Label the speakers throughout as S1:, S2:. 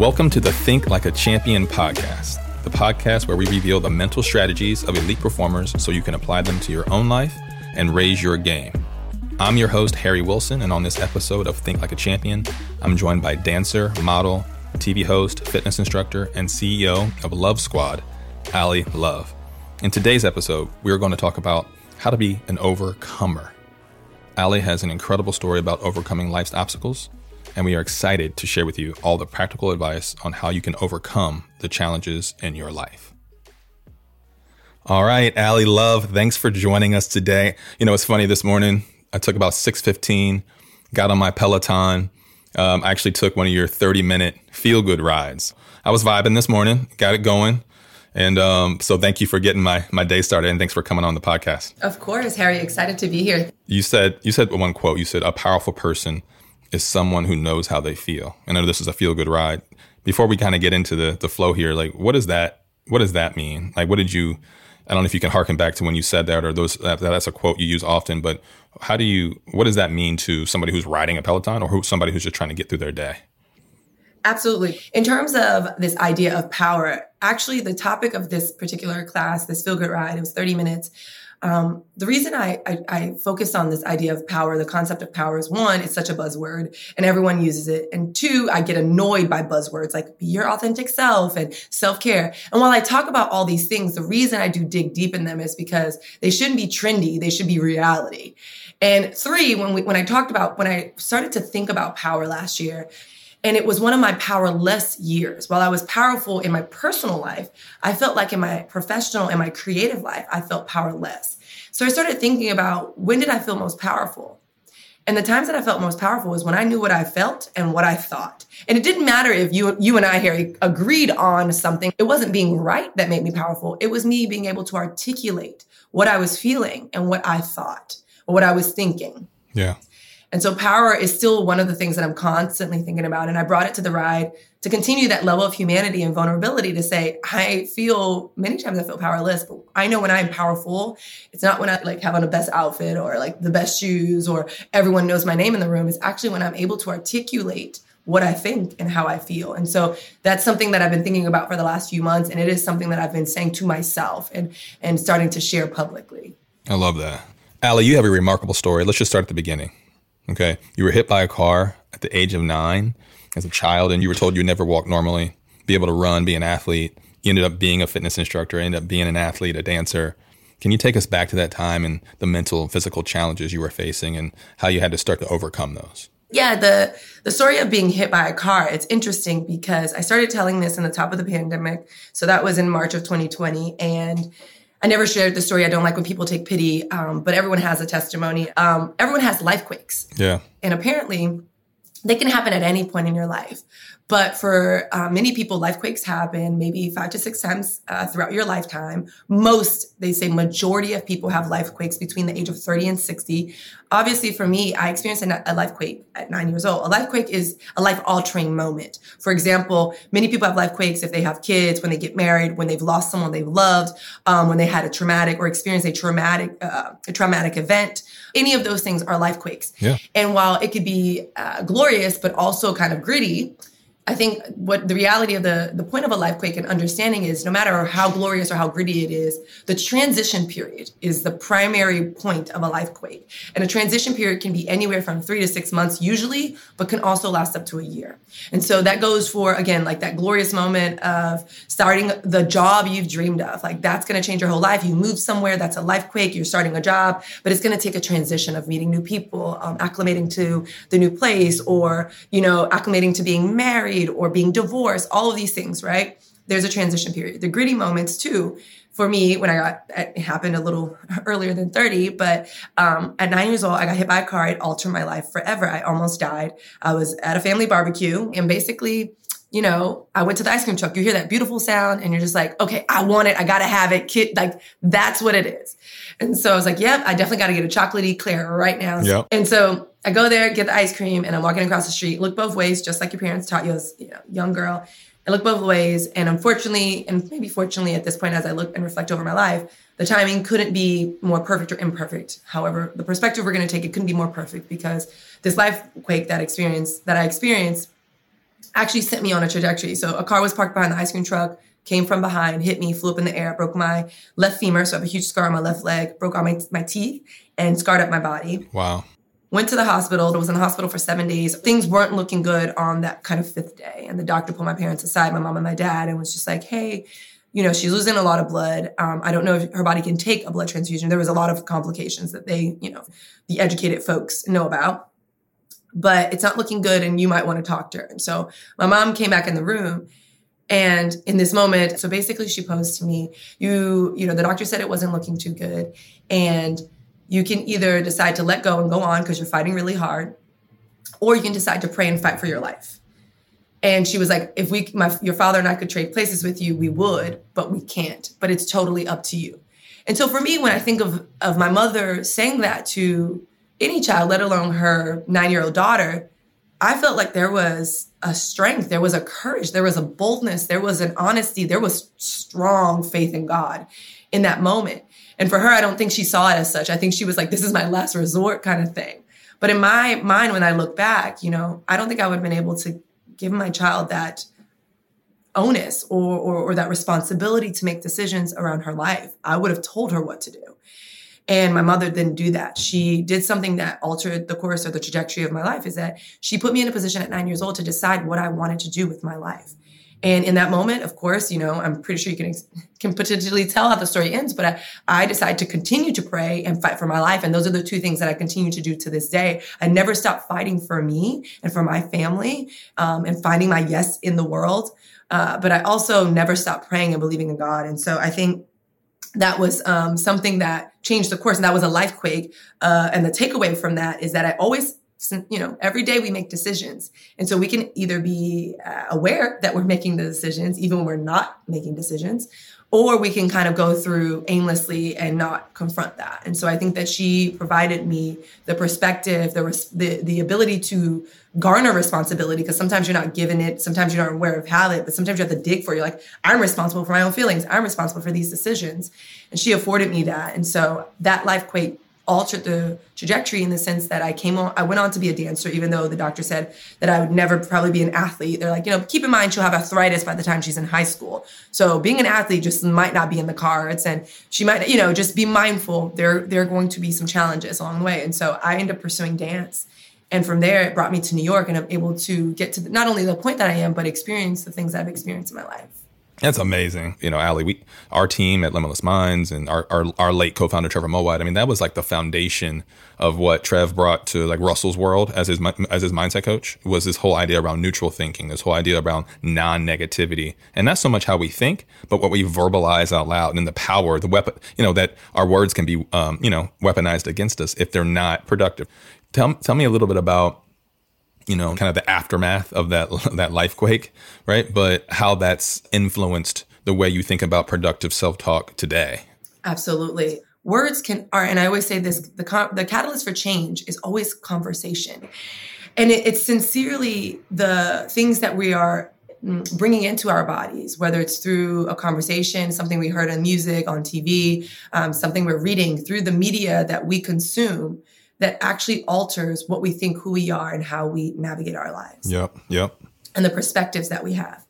S1: Welcome to the Think Like a Champion podcast, the podcast where we reveal the mental strategies of elite performers so you can apply them to your own life and raise your game. I'm your host, Harry Wilson, and on this episode of Think Like a Champion, I'm joined by dancer, model, TV host, fitness instructor, and CEO of Love Squad, Ally Love. In today's episode, we are going to talk about how to be an overcomer. Ally has an incredible story about overcoming life's obstacles and we are excited to share with you all the practical advice on how you can overcome the challenges in your life. All right, Ally Love, thanks for joining us today. You know, it's funny this morning, I took about 6:15, got on my Peloton. Um, I actually took one of your 30 minute feel good rides. I was vibing this morning, got it going. And um, so thank you for getting my my day started and thanks for coming on the podcast.
S2: Of course, Harry, excited to be here.
S1: You said you said one quote, you said a powerful person is someone who knows how they feel. I know this is a feel good ride. Before we kind of get into the the flow here, like what does that what does that mean? Like what did you I don't know if you can harken back to when you said that or those that, that's a quote you use often, but how do you what does that mean to somebody who's riding a Peloton or who somebody who's just trying to get through their day?
S2: Absolutely. In terms of this idea of power, actually the topic of this particular class, this feel good ride, it was 30 minutes um, the reason I, I, I focus on this idea of power, the concept of power is one, it's such a buzzword and everyone uses it. And two, I get annoyed by buzzwords like be your authentic self and self care. And while I talk about all these things, the reason I do dig deep in them is because they shouldn't be trendy. They should be reality. And three, when we, when I talked about, when I started to think about power last year, and it was one of my powerless years. While I was powerful in my personal life, I felt like in my professional and my creative life, I felt powerless. So I started thinking about when did I feel most powerful? And the times that I felt most powerful was when I knew what I felt and what I thought. And it didn't matter if you, you and I, Harry, agreed on something. It wasn't being right that made me powerful. It was me being able to articulate what I was feeling and what I thought or what I was thinking.
S1: Yeah.
S2: And so power is still one of the things that I'm constantly thinking about. And I brought it to the ride to continue that level of humanity and vulnerability to say, I feel many times I feel powerless, but I know when I'm powerful, it's not when I like have on the best outfit or like the best shoes or everyone knows my name in the room. It's actually when I'm able to articulate what I think and how I feel. And so that's something that I've been thinking about for the last few months. And it is something that I've been saying to myself and, and starting to share publicly.
S1: I love that. Ally, you have a remarkable story. Let's just start at the beginning. Okay. You were hit by a car at the age of nine as a child, and you were told you'd never walk normally, be able to run, be an athlete. You ended up being a fitness instructor, ended up being an athlete, a dancer. Can you take us back to that time and the mental and physical challenges you were facing and how you had to start to overcome those?
S2: Yeah, the the story of being hit by a car, it's interesting because I started telling this in the top of the pandemic. So that was in March of 2020 and I never shared the story. I don't like when people take pity, um, but everyone has a testimony. Um, everyone has life quakes.
S1: Yeah.
S2: And apparently, they can happen at any point in your life. But for uh, many people, life quakes happen maybe five to six times uh, throughout your lifetime. Most, they say, majority of people have life quakes between the age of 30 and 60. Obviously, for me, I experienced a, life quake at nine years old. A life quake is a life altering moment. For example, many people have life quakes if they have kids, when they get married, when they've lost someone they've loved, um, when they had a traumatic or experienced a traumatic, uh, a traumatic event. Any of those things are life quakes.
S1: Yeah.
S2: And while it could be uh, glorious, but also kind of gritty, I think what the reality of the the point of a life quake and understanding is no matter how glorious or how gritty it is, the transition period is the primary point of a life quake. And a transition period can be anywhere from three to six months usually, but can also last up to a year. And so that goes for again like that glorious moment of starting the job you've dreamed of. Like that's going to change your whole life. You move somewhere, that's a life quake. You're starting a job, but it's going to take a transition of meeting new people, um, acclimating to the new place, or you know acclimating to being married married or being divorced, all of these things, right? There's a transition period. The gritty moments too, for me, when I got, it happened a little earlier than 30, but um, at nine years old, I got hit by a car. It altered my life forever. I almost died. I was at a family barbecue and basically, you know, I went to the ice cream truck. You hear that beautiful sound and you're just like, okay, I want it. I got to have it. Kid, like that's what it is. And so I was like, yep, I definitely got to get a chocolate eclair right now.
S1: Yep.
S2: And so I go there, get the ice cream, and I'm walking across the street. Look both ways, just like your parents taught you as you know, young girl. I look both ways, and unfortunately, and maybe fortunately, at this point, as I look and reflect over my life, the timing couldn't be more perfect or imperfect. However, the perspective we're going to take it couldn't be more perfect because this life quake that experience that I experienced actually sent me on a trajectory. So a car was parked behind the ice cream truck, came from behind, hit me, flew up in the air, broke my left femur. So I have a huge scar on my left leg, broke all my, my teeth, and scarred up my body.
S1: Wow.
S2: Went to the hospital. Was in the hospital for seven days. Things weren't looking good on that kind of fifth day. And the doctor pulled my parents aside, my mom and my dad, and was just like, hey, you know, she's losing a lot of blood. Um, I don't know if her body can take a blood transfusion. There was a lot of complications that they, you know, the educated folks know about but it's not looking good and you might want to talk to her. And so my mom came back in the room and in this moment, so basically she posed to me, you, you know, the doctor said it wasn't looking too good. And you can either decide to let go and go on because you're fighting really hard, or you can decide to pray and fight for your life. And she was like, if we, my, your father and I could trade places with you, we would, but we can't. But it's totally up to you. And so for me, when I think of of my mother saying that to any child, let alone her nine year old daughter, I felt like there was a strength, there was a courage, there was a boldness, there was an honesty, there was strong faith in God in that moment. And for her, I don't think she saw it as such. I think she was like, this is my last resort kind of thing. But in my mind, when I look back, you know, I don't think I would have been able to give my child that onus or, or, or that responsibility to make decisions around her life. I would have told her what to do. And my mother didn't do that. She did something that altered the course or the trajectory of my life is that she put me in a position at nine years old to decide what I wanted to do with my life. And in that moment, of course, you know, I'm pretty sure you can can potentially tell how the story ends, but I, I decided to continue to pray and fight for my life. And those are the two things that I continue to do to this day. I never stopped fighting for me and for my family um, and finding my yes in the world. Uh, but I also never stopped praying and believing in God. And so I think that was um, something that changed the course and that was a life quake uh, and the takeaway from that is that i always you know every day we make decisions and so we can either be uh, aware that we're making the decisions even when we're not making decisions or we can kind of go through aimlessly and not confront that. And so I think that she provided me the perspective, the res- the, the ability to garner responsibility because sometimes you're not given it, sometimes you're not aware of how it, but sometimes you have to dig for it. You're like, I'm responsible for my own feelings. I'm responsible for these decisions. And she afforded me that. And so that life quake altered the trajectory in the sense that I came on, I went on to be a dancer, even though the doctor said that I would never probably be an athlete. They're like, you know, keep in mind she'll have arthritis by the time she's in high school. So being an athlete just might not be in the cards and she might, you know, just be mindful. There, there are going to be some challenges along the way. And so I ended up pursuing dance. And from there, it brought me to New York and I'm able to get to the, not only the point that I am, but experience the things I've experienced in my life.
S1: That's amazing. You know, Ally, we, our team at Limitless Minds and our, our, our late co-founder, Trevor Moawad, I mean, that was like the foundation of what Trev brought to like Russell's world as his, as his mindset coach was this whole idea around neutral thinking, this whole idea around non-negativity. And not so much how we think, but what we verbalize out loud and the power, the weapon, you know, that our words can be, um, you know, weaponized against us if they're not productive. Tell, tell me a little bit about you know, kind of the aftermath of that that life quake, right? But how that's influenced the way you think about productive self-talk today.
S2: Absolutely. Words can are and I always say this the the catalyst for change is always conversation. And it, it's sincerely the things that we are mm, bringing into our bodies, whether it's through a conversation, something we heard on music, on TV, um, something we're reading, through the media that we consume, that actually alters what we think who we are and how we navigate our lives.
S1: Yep. Yep.
S2: And the perspectives that we have.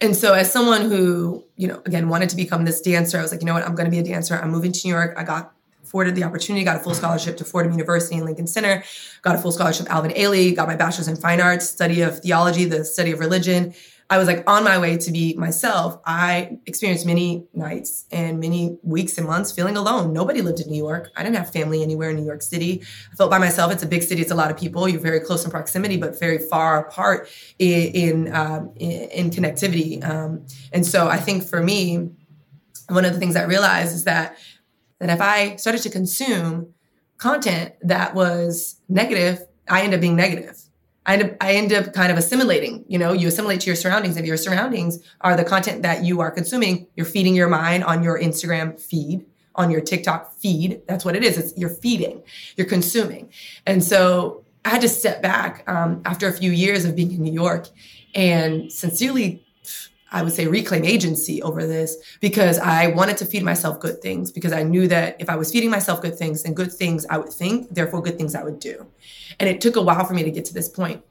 S2: And so as someone who, you know, again wanted to become this dancer, I was like, you know what, I'm going to be a dancer. I'm moving to New York. I got afforded the opportunity, got a full scholarship to Fordham University and Lincoln Center, got a full scholarship Alvin Ailey, got my bachelor's in fine arts, study of theology, the study of religion, I was like on my way to be myself. I experienced many nights and many weeks and months feeling alone. Nobody lived in New York. I didn't have family anywhere in New York City. I felt by myself. It's a big city. It's a lot of people. You're very close in proximity, but very far apart in in, um, in, in connectivity. Um, and so I think for me, one of the things I realized is that that if I started to consume content that was negative, I end up being negative. I end, up, I end up kind of assimilating. You know, you assimilate to your surroundings. If your surroundings are the content that you are consuming, you're feeding your mind on your Instagram feed, on your TikTok feed. That's what it is. It's you're feeding, you're consuming. And so I had to step back um, after a few years of being in New York and sincerely I would say reclaim agency over this because I wanted to feed myself good things because I knew that if I was feeding myself good things and good things I would think, therefore good things I would do. And it took a while for me to get to this point.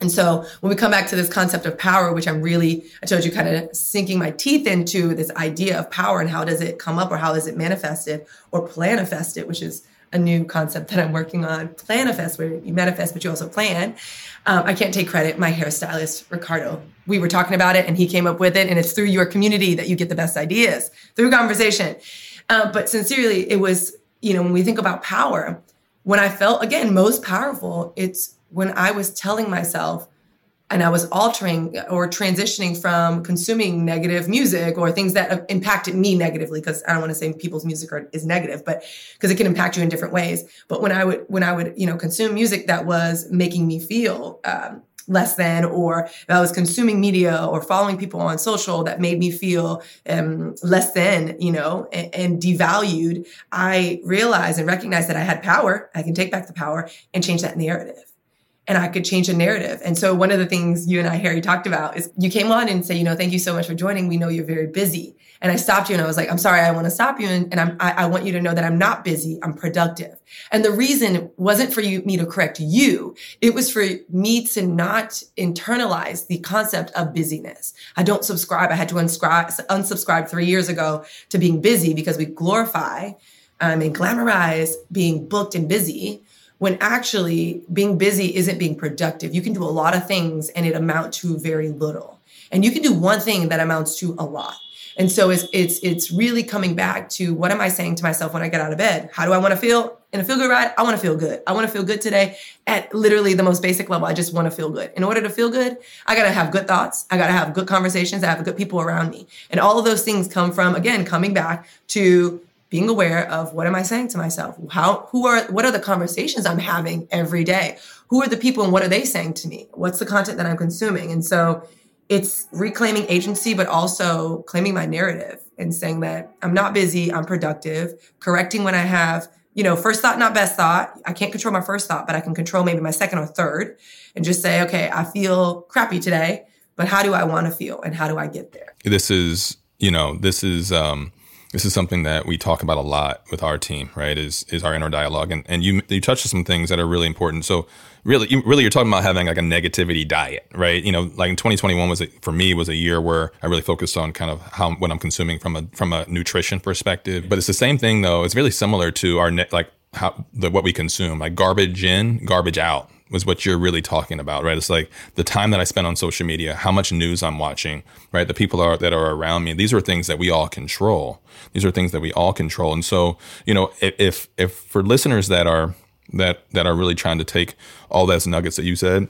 S2: And so when we come back to this concept of power, which I'm really, I told you, kind of sinking my teeth into this idea of power and how does it come up or how is it manifested or planifest it, which is a new concept that I'm working on. Planifest, where you manifest, but you also plan. Um, I can't take credit. My hairstylist, Ricardo, we were talking about it and he came up with it. And it's through your community that you get the best ideas through conversation. Uh, but sincerely, it was, you know, when we think about power, when I felt, again, most powerful, it's when I was telling myself, and I was altering or transitioning from consuming negative music or things that impacted me negatively because I don't want to say people's music are, is negative, but because it can impact you in different ways. But when I would when I would you know consume music that was making me feel um, less than, or if I was consuming media or following people on social that made me feel um, less than, you know, and, and devalued, I realized and recognized that I had power. I can take back the power and change that narrative and I could change a narrative. And so one of the things you and I, Harry, talked about is you came on and say, you know, thank you so much for joining. We know you're very busy. And I stopped you and I was like, I'm sorry, I want to stop you. And, and I'm, I, I, want you to know that I'm not busy. I'm productive. And the reason wasn't for you, me to correct you. It was for me to not internalize the concept of busyness. I don't subscribe. I had to unscribe, unsubscribe three years ago to being busy because we glorify um, and glamorize being booked and busy when actually being busy isn't being productive. You can do a lot of things and it amount to very little. And you can do one thing that amounts to a lot. And so it's it's it's really coming back to what am I saying to myself when I get out of bed? How do I want to feel? In a feel good ride, I want to feel good. I want to feel good today at literally the most basic level. I just want to feel good. In order to feel good, I got to have good thoughts. I got to have good conversations. I have good people around me. And all of those things come from, again, coming back to being aware of what am I saying to myself? How, who are, what are the conversations I'm having every day? Who are the people and what are they saying to me? What's the content that I'm consuming? And so it's reclaiming agency, but also claiming my narrative and saying that I'm not busy, I'm productive, correcting when I have, you know, first thought, not best thought. I can't control my first thought, but I can control maybe my second or third and just say, okay, I feel crappy today, but how do I want to feel and how do I get there?
S1: This is, you know, this is, um, this is something that we talk about a lot with our team, right? Is is our inner dialogue, and and you you touched on some things that are really important. So really, you, really, you're talking about having like a negativity diet, right? You know, like in 2021 was a, for me was a year where I really focused on kind of how what I'm consuming from a from a nutrition perspective. But it's the same thing though. It's really similar to our ne- like how the what we consume, like garbage in, garbage out was what you're really talking about, right? It's like the time that I spend on social media, how much news I'm watching, right? The people are, that are around me. These are things that we all control. These are things that we all control. And so, you know, if, if for listeners that are, that, that are really trying to take all those nuggets that you said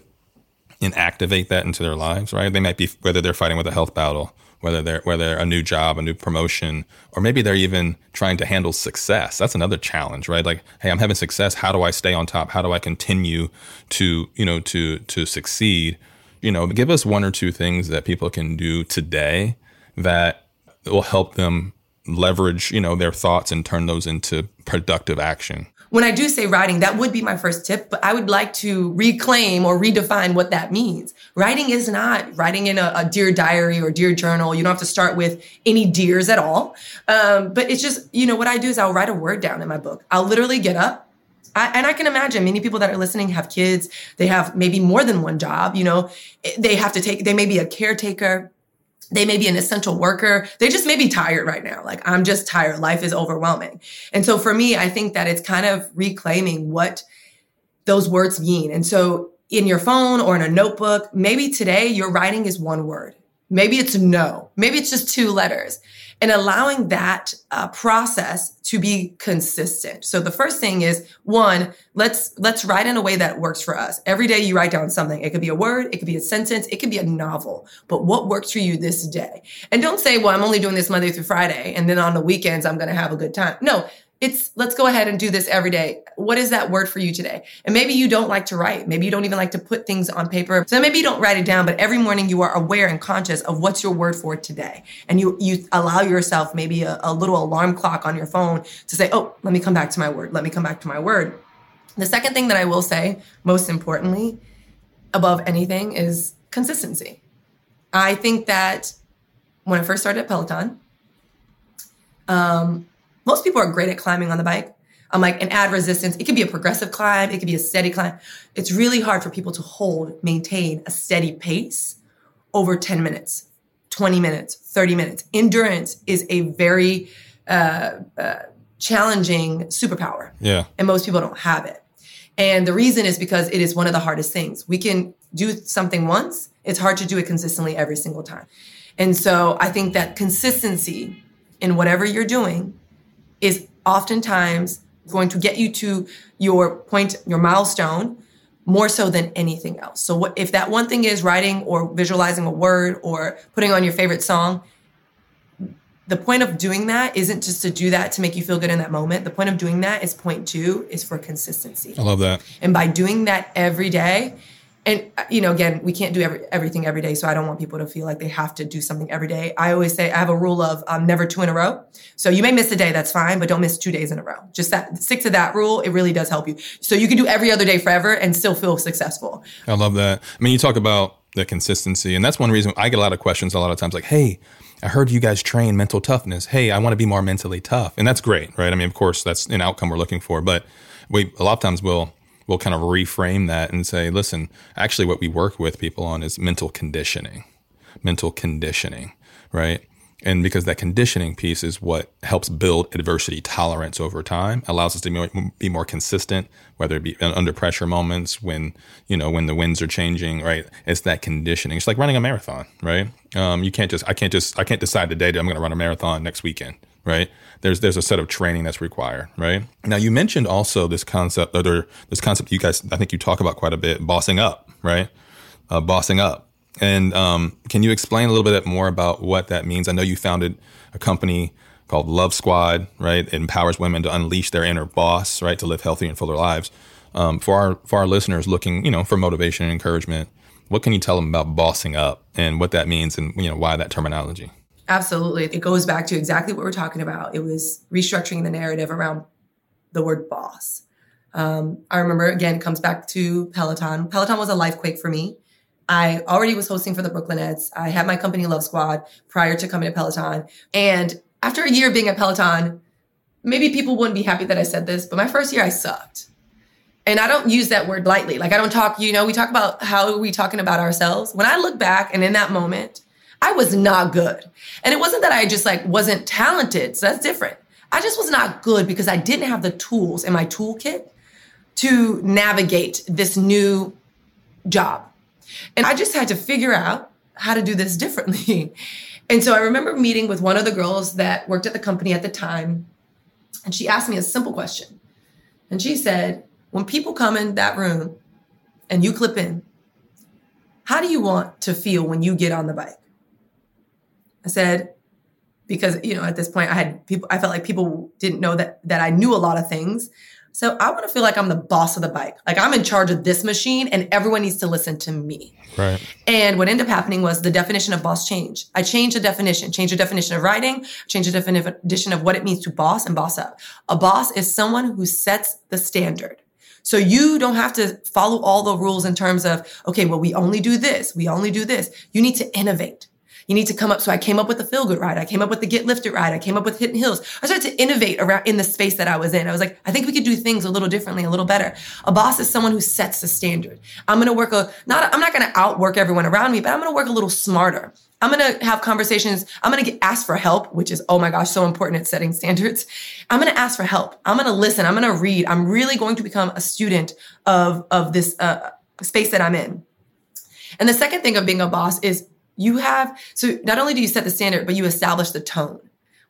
S1: and activate that into their lives, right? They might be, whether they're fighting with a health battle, whether they're whether a new job, a new promotion, or maybe they're even trying to handle success. That's another challenge, right? Like, hey, I'm having success. How do I stay on top? How do I continue to, you know, to to succeed? You know, give us one or two things that people can do today that will help them leverage, you know, their thoughts and turn those into productive action
S2: when I do say writing, that would be my first tip, but I would like to reclaim or redefine what that means. Writing is not writing in a, a dear diary or dear journal. You don't have to start with any dears at all. Um, but it's just, you know, what I do is I'll write a word down in my book. I'll literally get up. I, and I can imagine many people that are listening have kids. They have maybe more than one job. You know, they have to take, they may be a caretaker they may be an essential worker. They just may be tired right now. Like, I'm just tired. Life is overwhelming. And so for me, I think that it's kind of reclaiming what those words mean. And so in your phone or in a notebook, maybe today your writing is one word. Maybe it's no. Maybe it's just two letters and allowing that uh, process to be consistent. So the first thing is one, let's let's write in a way that works for us. Every day you write down something. It could be a word, it could be a sentence, it could be a novel. But what works for you this day? And don't say, "Well, I'm only doing this Monday through Friday and then on the weekends I'm going to have a good time." No, it's let's go ahead and do this every day. What is that word for you today? And maybe you don't like to write. Maybe you don't even like to put things on paper. So maybe you don't write it down, but every morning you are aware and conscious of what's your word for today. And you you allow yourself maybe a, a little alarm clock on your phone to say, "Oh, let me come back to my word. Let me come back to my word." The second thing that I will say, most importantly, above anything is consistency. I think that when I first started Peloton, um, most people are great at climbing on the bike, I'm like an add resistance. It could be a progressive climb. It could be a steady climb. It's really hard for people to hold, maintain a steady pace over 10 minutes, 20 minutes, 30 minutes. Endurance is a very uh, uh, challenging superpower.
S1: Yeah.
S2: And most people don't have it. And the reason is because it is one of the hardest things. We can do something once, it's hard to do it consistently every single time. And so I think that consistency in whatever you're doing is oftentimes going to get you to your point, your milestone, more so than anything else. So what, if that one thing is writing or visualizing a word or putting on your favorite song, the point of doing that isn't just to do that to make you feel good in that moment. The point of doing that is point two is for consistency.
S1: I love that.
S2: And by doing that every day, and uh, you know, again, we can't do every, everything every day, so I don't want people to feel like they have to do something every day. I always say I have a rule of um, never two in a row. So you may miss a day, that's fine, but don't miss two days in a row. Just that stick to that rule. It really does help you. So you can do every other day forever and still feel successful.
S1: I love that. I mean, you talk about the consistency, and that's one reason I get a lot of questions a lot of times, like, "Hey." I heard you guys train mental toughness. Hey, I want to be more mentally tough. And that's great, right? I mean, of course, that's an outcome we're looking for, but we a lot of times will we'll kind of reframe that and say, listen, actually, what we work with people on is mental conditioning, mental conditioning, right? And because that conditioning piece is what helps build adversity tolerance over time, allows us to be more consistent, whether it be under pressure moments when, you know, when the winds are changing, right? It's that conditioning. It's like running a marathon, right? Um, you can't just, I can't just, I can't decide today that I'm going to run a marathon next weekend, right? There's there's a set of training that's required, right? Now you mentioned also this concept, or this concept you guys, I think you talk about quite a bit, bossing up, right? Uh, bossing up, and um, can you explain a little bit more about what that means? I know you founded a company called Love Squad, right? It empowers women to unleash their inner boss, right, to live healthy and fuller lives. Um, for our for our listeners looking, you know, for motivation and encouragement, what can you tell them about bossing up and what that means, and you know why that terminology?
S2: Absolutely. It goes back to exactly what we're talking about. It was restructuring the narrative around the word boss. Um, I remember again, it comes back to Peloton. Peloton was a life quake for me. I already was hosting for the Brooklynettes. I had my company Love Squad prior to coming to Peloton. And after a year of being at Peloton, maybe people wouldn't be happy that I said this, but my first year I sucked. And I don't use that word lightly. Like I don't talk, you know, we talk about how we talking about ourselves. When I look back and in that moment, I was not good. And it wasn't that I just like wasn't talented. So that's different. I just was not good because I didn't have the tools in my toolkit to navigate this new job. And I just had to figure out how to do this differently. and so I remember meeting with one of the girls that worked at the company at the time. And she asked me a simple question. And she said, When people come in that room and you clip in, how do you want to feel when you get on the bike? I said, because you know at this point I had people I felt like people didn't know that that I knew a lot of things. So I want to feel like I'm the boss of the bike. Like I'm in charge of this machine and everyone needs to listen to me.
S1: Right.
S2: And what ended up happening was the definition of boss changed. I changed the definition, changed the definition of writing, changed the definition of what it means to boss and boss up. A boss is someone who sets the standard. So you don't have to follow all the rules in terms of, okay, well, we only do this. We only do this. You need to innovate. You need to come up. So I came up with the feel good ride. I came up with the get lifted ride. I came up with hidden hills. I started to innovate around in the space that I was in. I was like, I think we could do things a little differently, a little better. A boss is someone who sets the standard. I'm going to work a, not, I'm not going to outwork everyone around me, but I'm going to work a little smarter. I'm going to have conversations. I'm going to get asked for help, which is, oh my gosh, so important at setting standards. I'm going to ask for help. I'm going to listen. I'm going to read. I'm really going to become a student of, of this uh, space that I'm in. And the second thing of being a boss is you have, so not only do you set the standard, but you establish the tone.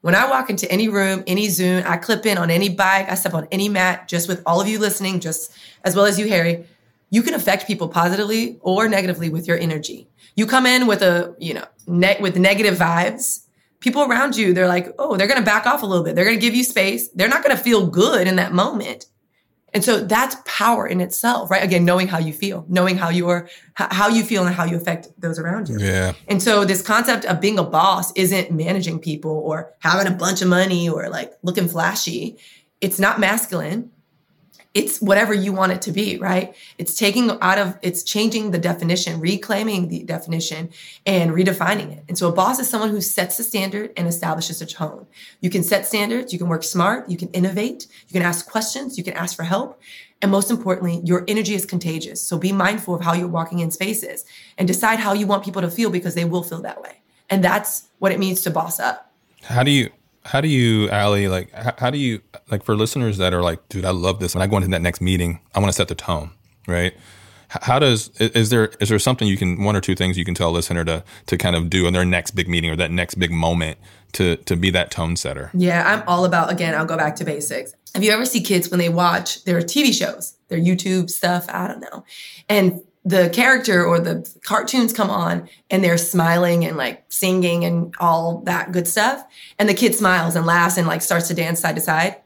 S2: When I walk into any room, any Zoom, I clip in on any bike, I step on any mat, just with all of you listening, just as well as you, Harry, you can affect people positively or negatively with your energy. You come in with a, you know, ne- with negative vibes, people around you, they're like, oh, they're going to back off a little bit. They're going to give you space. They're not going to feel good in that moment. And so that's power in itself, right? Again, knowing how you feel, knowing how you're, how you feel and how you affect those around you.
S1: Yeah.
S2: And so this concept of being a boss isn't managing people or having a bunch of money or like looking flashy. It's not masculine. It's whatever you want it to be, right? It's taking out of, it's changing the definition, reclaiming the definition and redefining it. And so a boss is someone who sets the standard and establishes a tone. You can set standards, you can work smart, you can innovate, you can ask questions, you can ask for help. And most importantly, your energy is contagious. So be mindful of how you're walking in spaces and decide how you want people to feel because they will feel that way. And that's what it means to boss up.
S1: How do you how do you, Ally, like, how, how, do you, like, for listeners that are like, dude, I love this. When I go into that next meeting, I want to set the tone, right? How does is there is there something you can one or two things you can tell a listener to to kind of do in their next big meeting or that next big moment to to be that tone setter?
S2: Yeah, I'm all about again. I'll go back to basics. Have you ever see kids when they watch their TV shows, their YouTube stuff? I don't know, and the character or the cartoons come on and they're smiling and like singing and all that good stuff. And the kid smiles and laughs and like starts to dance side to side.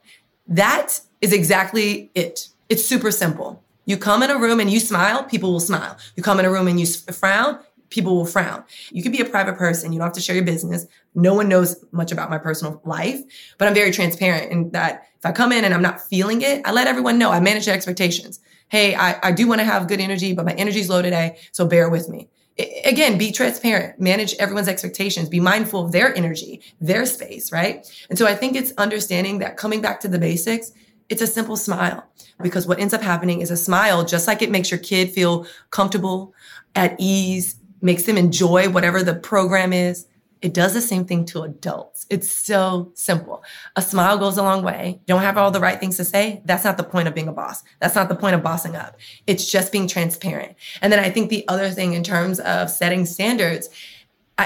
S2: That is exactly it. It's super simple. You come in a room and you smile, people will smile. You come in a room and you frown, people will frown. You can be a private person. You don't have to share your business. No one knows much about my personal life, but I'm very transparent in that if I come in and I'm not feeling it, I let everyone know. I manage their expectations hey, I, I do want to have good energy, but my energy's low today. So bear with me. I, again, be transparent, manage everyone's expectations, be mindful of their energy, their space, right? And so I think it's understanding that coming back to the basics, it's a simple smile because what ends up happening is a smile, just like it makes your kid feel comfortable, at ease, makes them enjoy whatever the program is. It does the same thing to adults. It's so simple. A smile goes a long way. Don't have all the right things to say. That's not the point of being a boss. That's not the point of bossing up. It's just being transparent. And then I think the other thing in terms of setting standards,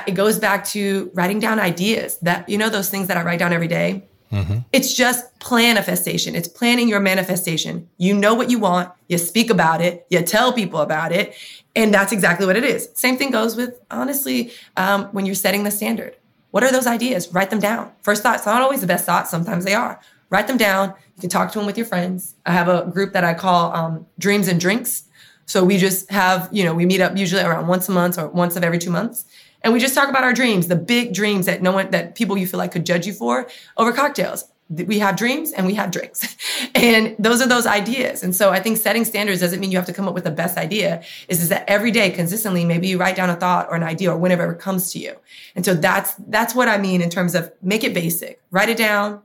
S2: it goes back to writing down ideas that, you know, those things that I write down every day. Mm-hmm. It's just planifestation. It's planning your manifestation. You know what you want. You speak about it. You tell people about it. And that's exactly what it is. Same thing goes with, honestly, um, when you're setting the standard. What are those ideas? Write them down. First thoughts, not always the best thoughts. Sometimes they are. Write them down. You can talk to them with your friends. I have a group that I call um, Dreams and Drinks. So we just have, you know, we meet up usually around once a month or once of every two months. And we just talk about our dreams, the big dreams that no one, that people you feel like could judge you for over cocktails. We have dreams and we have drinks. And those are those ideas. And so i think setting standards doesn't mean you have to come up with the best idea. Is, that every day consistently maybe you write down a thought or an idea or whenever it comes to you. And so that's that's what i mean in terms of make it basic. Write it down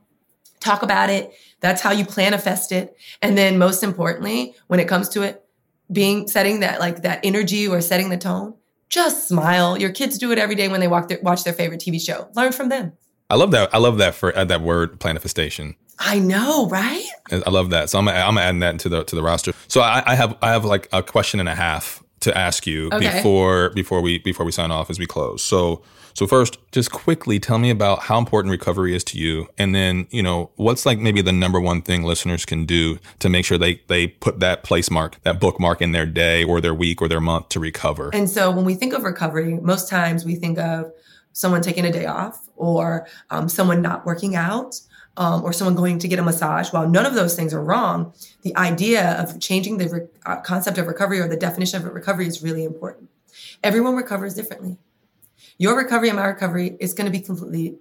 S2: talk about it. That's how you manifest it. And then most importantly when it comes to it being setting that like that energy or setting the tone just smile your kids do it every day when they their, watch their favorite tv show learn from them
S1: I love that. I love that for uh, that word planifestation.
S2: I know, right?
S1: I love that. So I'm I'm adding that to the to the roster. So I, I have I have like a question and a half to ask you okay. before before we before we sign off as we close. So so first, just quickly tell me about how important recovery is to you, and then you know what's like maybe the number one thing listeners can do to make sure they they put that place mark, that bookmark in their day or their week or their month to recover.
S2: And so when we think of recovery, most times we think of someone taking a day off or um, someone not working out um, or someone going to get a massage. While none of those things are wrong, the idea of changing the re- uh, concept of recovery or the definition of recovery is really important. Everyone recovers differently. Your recovery and my recovery is going to be completely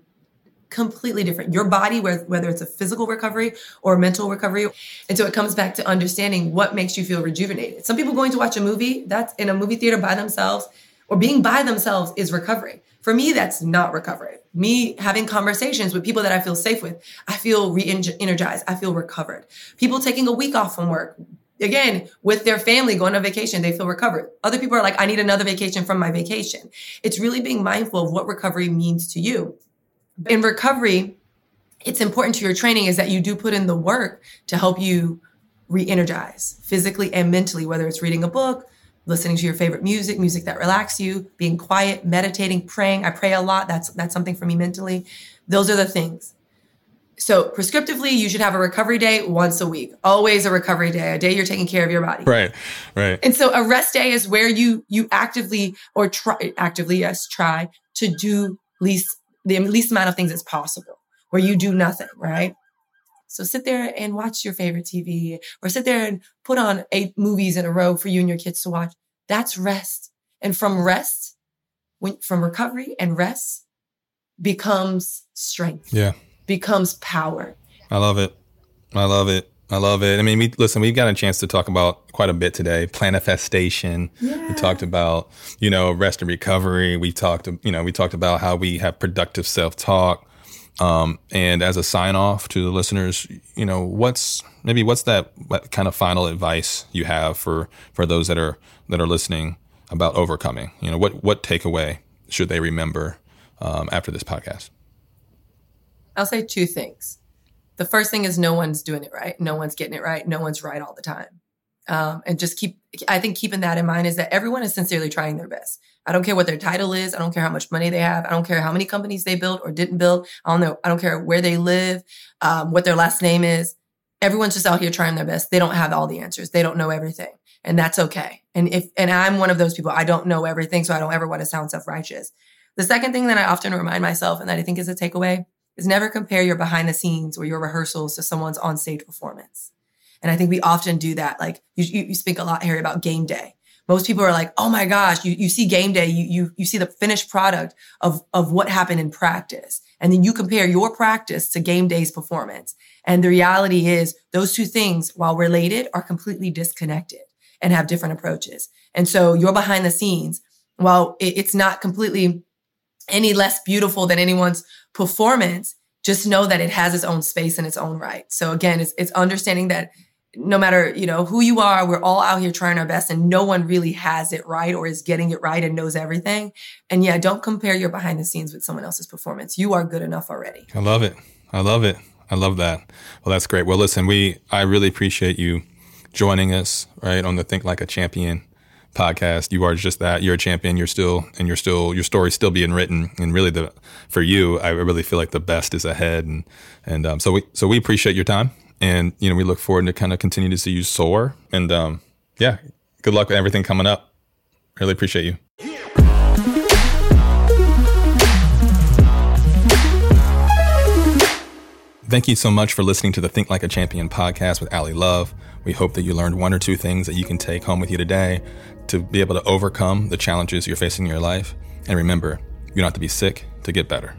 S2: completely different. Your body, whether it's a physical recovery or mental recovery. And so it comes back to understanding what makes you feel rejuvenated. Some people going to watch a movie that's in a movie theater by themselves or being by themselves is recovery. For me, that's not recovery. Me having conversations with people that I feel safe with, I feel re-energized. I feel recovered. People taking a week off from work, again, with their family going on vacation, they feel recovered. Other people are like, I need another vacation from my vacation. It's really being mindful of what recovery means to you. In recovery, it's important to your training is that you do put in the work to help you re-energize physically and mentally, whether it's reading a book, listening to your favorite music, music that relaxes you, being quiet, meditating, praying. I pray a lot. That's that's something for me mentally. Those are the things. So prescriptively, you should have a recovery day once a week. Always a recovery day, a day you're taking care of your body.
S1: Right, right.
S2: And so a rest day is where you you actively or try actively yes try to do least the least amount of things as possible, where you do nothing. Right. So sit there and watch your favorite TV or sit there and put on eight movies in a row for you and your kids to watch. That's rest. And from rest, when, from recovery and rest becomes strength.
S1: Yeah.
S2: Becomes power.
S1: I love it. I love it. I love it. I mean, we listen. We've got a chance to talk about quite a bit today. Planifestation. Yeah. We talked about you know rest and recovery. We talked you know we talked about how we have productive self talk. Um, and as a sign off to the listeners, you know what's maybe what's that what kind of final advice you have for for those that are that are listening about overcoming? You know what what takeaway should they remember um, after this podcast?
S2: I'll say two things the first thing is no one's doing it right. No one's getting it right. No one's right all the time. Um, and just keep, I think keeping that in mind is that everyone is sincerely trying their best. I don't care what their title is. I don't care how much money they have. I don't care how many companies they built or didn't build. I don't know. I don't care where they live, um, what their last name is. Everyone's just out here trying their best. They don't have all the answers. They don't know everything. And that's okay. And if, and I'm one of those people, I don't know everything. So I don't ever want to sound self righteous. The second thing that I often remind myself and that I think is a takeaway is never compare your behind the scenes or your rehearsals to someone's on stage performance. And I think we often do that. Like you, you speak a lot, Harry, about game day. Most people are like, oh my gosh, you, you see game day, you, you, you see the finished product of, of what happened in practice. And then you compare your practice to game day's performance. And the reality is those two things, while related, are completely disconnected and have different approaches. And so your behind the scenes, while it, it's not completely any less beautiful than anyone's performance, just know that it has its own space and its own right. So again, it's, it's understanding that no matter, you know, who you are, we're all out here trying our best and no one really has it right or is getting it right and knows everything. And yeah, don't compare your behind the scenes with someone else's performance. You are good enough already.
S1: I love it. I love it. I love that. Well, that's great. Well, listen, we, I really appreciate you joining us, right, on the Think Like a Champion podcast. You are just that. You're a champion. You're still, and you're still, your story's still being written. And really, the for you, I really feel like the best is ahead. And and um, so we so we appreciate your time, and you know we look forward to kind of continue to see you soar. And um, yeah, good luck with everything coming up. Really appreciate you. Thank you so much for listening to the Think Like a Champion podcast with Ally Love. We hope that you learned one or two things that you can take home with you today to be able to overcome the challenges you're facing in your life. And remember, you don't have to be sick to get better.